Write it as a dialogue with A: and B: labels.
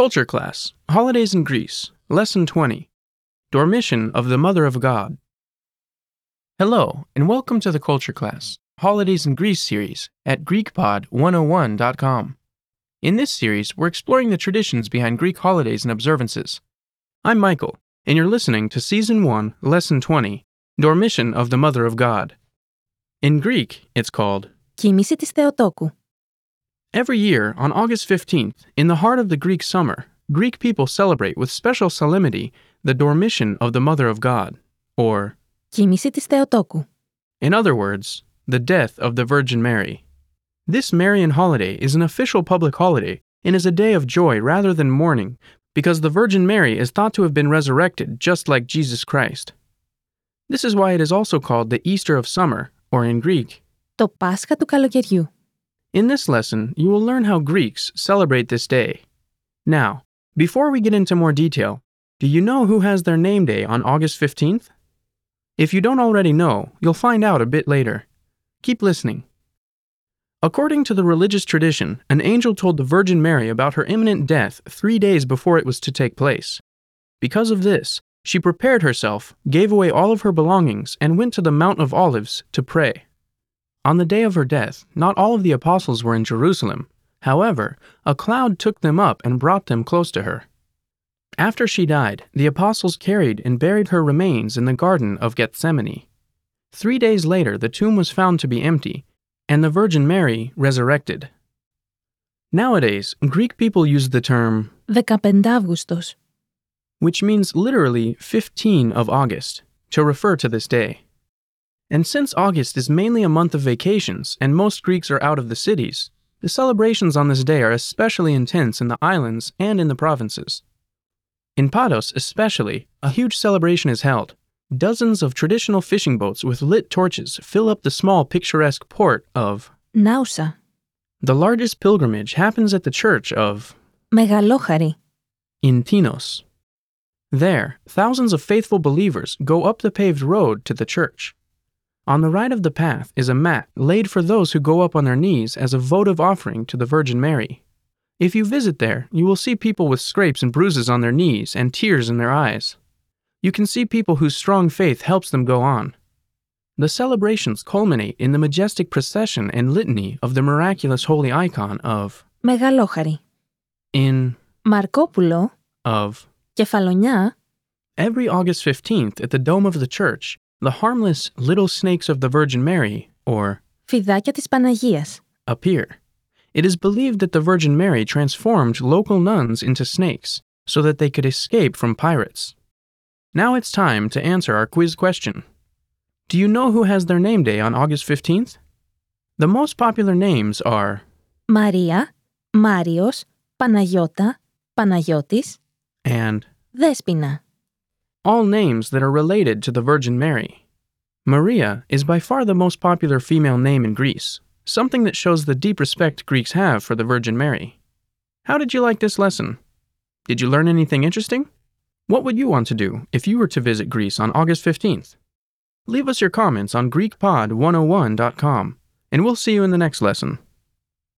A: Culture Class Holidays in Greece, Lesson 20 Dormition of the Mother of God. Hello, and welcome to the Culture Class Holidays in Greece series at GreekPod101.com. In this series, we're exploring the traditions behind Greek holidays and observances. I'm Michael, and you're listening to Season 1, Lesson 20 Dormition of the Mother of God. In Greek, it's called
B: Κοίμηση της Θεοτόκου.
A: Every year, on August 15th, in the heart of the Greek summer, Greek people celebrate with special solemnity the Dormition of the Mother of God, or,
B: Κοίμηση της Θεοτόκου.
A: in other words, the death of the Virgin Mary. This Marian holiday is an official public holiday and is a day of joy rather than mourning because the Virgin Mary is thought to have been resurrected just like Jesus Christ. This is why it is also called the Easter of summer, or in Greek.
B: Το Πάσχα του καλοκαιριού.
A: In this lesson, you will learn how Greeks celebrate this day. Now, before we get into more detail, do you know who has their name day on August 15th? If you don't already know, you'll find out a bit later. Keep listening. According to the religious tradition, an angel told the Virgin Mary about her imminent death three days before it was to take place. Because of this, she prepared herself, gave away all of her belongings, and went to the Mount of Olives to pray. On the day of her death, not all of the apostles were in Jerusalem. However, a cloud took them up and brought them close to her. After she died, the apostles carried and buried her remains in the Garden of Gethsemane. Three days later, the tomb was found to be empty, and the Virgin Mary resurrected. Nowadays, Greek people use the term,
B: 15 Αύγουστος.
A: which means literally 15 of August, to refer to this day. And since August is mainly a month of vacations and most Greeks are out of the cities, the celebrations on this day are especially intense in the islands and in the provinces. In Paros, especially, a huge celebration is held. Dozens of traditional fishing boats with lit torches fill up the small picturesque port of
B: Nausa.
A: The largest pilgrimage happens at the church of
B: Megalochari
A: in Tinos. There, thousands of faithful believers go up the paved road to the church. On the right of the path is a mat laid for those who go up on their knees as a votive offering to the Virgin Mary. If you visit there, you will see people with scrapes and bruises on their knees and tears in their eyes. You can see people whose strong faith helps them go on. The celebrations culminate in the majestic procession and litany of the miraculous holy icon of,
B: Μεγαλόχαρη.
A: in,
B: Μαρκόπουλο.
A: of,
B: Κεφαλονιά.
A: Every August 15th at the dome of the church, the harmless little snakes of the Virgin Mary, or
B: Φιδάκια της Παναγίας.
A: appear. It is believed that the Virgin Mary transformed local nuns into snakes so that they could escape from pirates. Now it's time to answer our quiz question. Do you know who has their name day on August 15th? The most popular names are
B: Μαρία. Μάριος. Παναγιώτα. Παναγιώτης.
A: and
B: Δέσποινα.
A: all names that are related to the Virgin Mary. Maria is by far the most popular female name in Greece, something that shows the deep respect Greeks have for the Virgin Mary. How did you like this lesson? Did you learn anything interesting? What would you want to do if you were to visit Greece on August 15th? Leave us your comments on GreekPod101.com, and we'll see you in the next lesson.